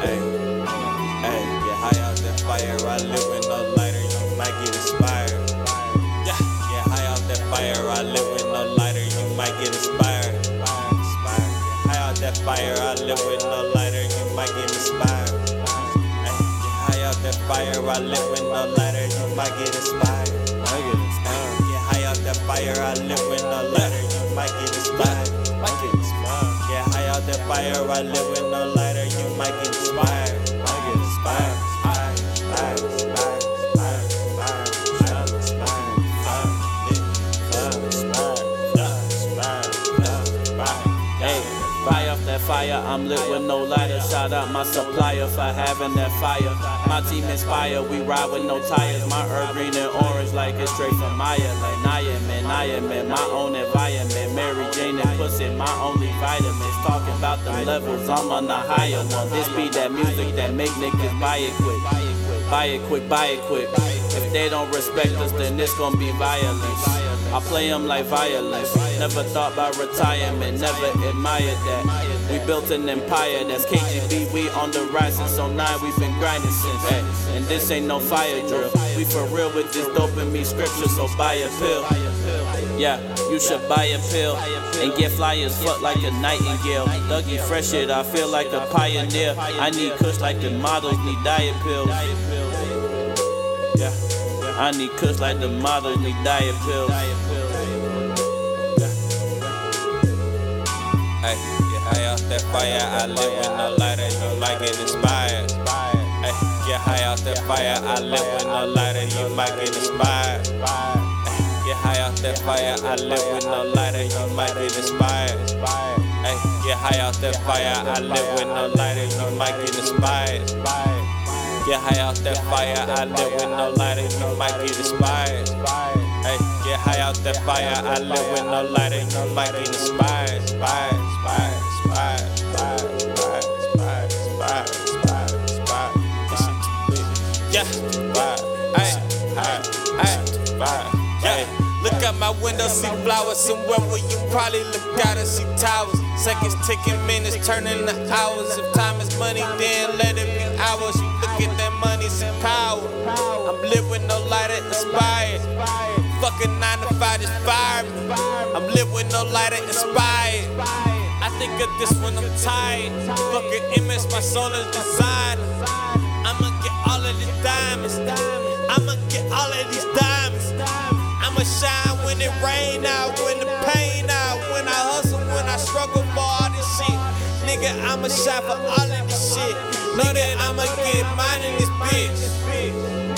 Hey, hey, get high out that fire. I live with no lighter, you might get inspired. Yeah, get high out that fire. I live with no lighter, you might get inspired. Get high out that fire. I live with no lighter, you might get inspired. Hey, get high out that fire. I live with no lighter, you might get inspired. Get high out that fire. I live with no lighter, you might get inspired. I get inspired. Get high out that fire. I live with no lighter, Fire, I'm lit with no lighter. Shout out my supplier for having that fire. My team is fire, we ride with no tires. My herb green and orange like it's straight from Maya. Like I am man, I am my own environment. Mary and pussy, my only vitamins. Talking about the levels, I'm on the higher one. This be that music that make niggas buy it quick. Buy it quick, buy it quick. If they don't respect us, then it's gonna be violence. I play them like violence. Never thought about retirement, never admired that. We built an empire that's KGB, we on the rise since 09, we've been grinding since. Hey, and this ain't no fire drill. We for real with this dope in me scripture, so buy a pill. Yeah, you should buy a pill and get fly as fuck like a nightingale. Dougie fresh it, I feel like a pioneer. I need kush like the models need diet pills. Yeah, I need kush like the models need diet pills. Hey, get high off that fire. I live with no lighter, you might get inspired. Hey, get high off that fire. I live with no lighter, you might get inspired. Get high off that fire. I live with no lighter, you might get inspired. Hey, get high off that fire. I live with no lighter, you might get inspired. Get high off that fire. I live with no lighter, you might get inspired. Hey, get high out that fire. I live with no lighter, you might get inspired. Yeah. Hey, hey, hey, inspired. Out my window, see flowers somewhere where you probably look out and see towers. Seconds ticking, minutes turning to hours. If time is money, then let it be hours. You look at that money, see power. I'm with no lighter, inspired. Fucking nine to five just fire me. I'm with no lighter, inspired. I think of this when I'm tired. Fucking image, my soul is designed. I'ma get all of these diamonds. I'ma get all of these diamonds. I'ma shine when it rain out, when the pain out, when I hustle, when I struggle for all this shit. Nigga, I'ma shine for all of this shit. Know that I'ma get mine in this bitch.